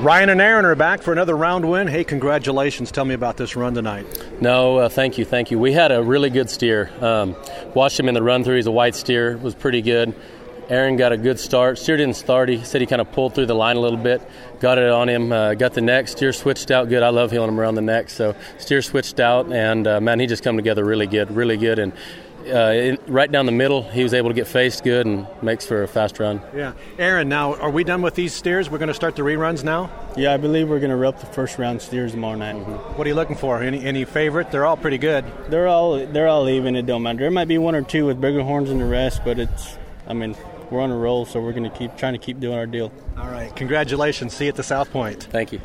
Ryan and Aaron are back for another round win. Hey, congratulations. Tell me about this run tonight. No, uh, thank you, thank you. We had a really good steer. Um, watched him in the run through. He's a white steer. Was pretty good. Aaron got a good start. Steer didn't start. He said he kind of pulled through the line a little bit. Got it on him. Uh, got the neck. Steer switched out good. I love heeling him around the neck. So steer switched out, and uh, man, he just come together really good, really good. And uh, in, right down the middle, he was able to get faced good and makes for a fast run. Yeah, Aaron. Now, are we done with these steers? We're going to start the reruns now. Yeah, I believe we're going to rep the first round steers tomorrow night. Mm-hmm. What are you looking for? Any any favorite? They're all pretty good. They're all they're all even. It don't matter. There might be one or two with bigger horns than the rest, but it's. I mean, we're on a roll, so we're going to keep trying to keep doing our deal. All right. Congratulations. See you at the South Point. Thank you.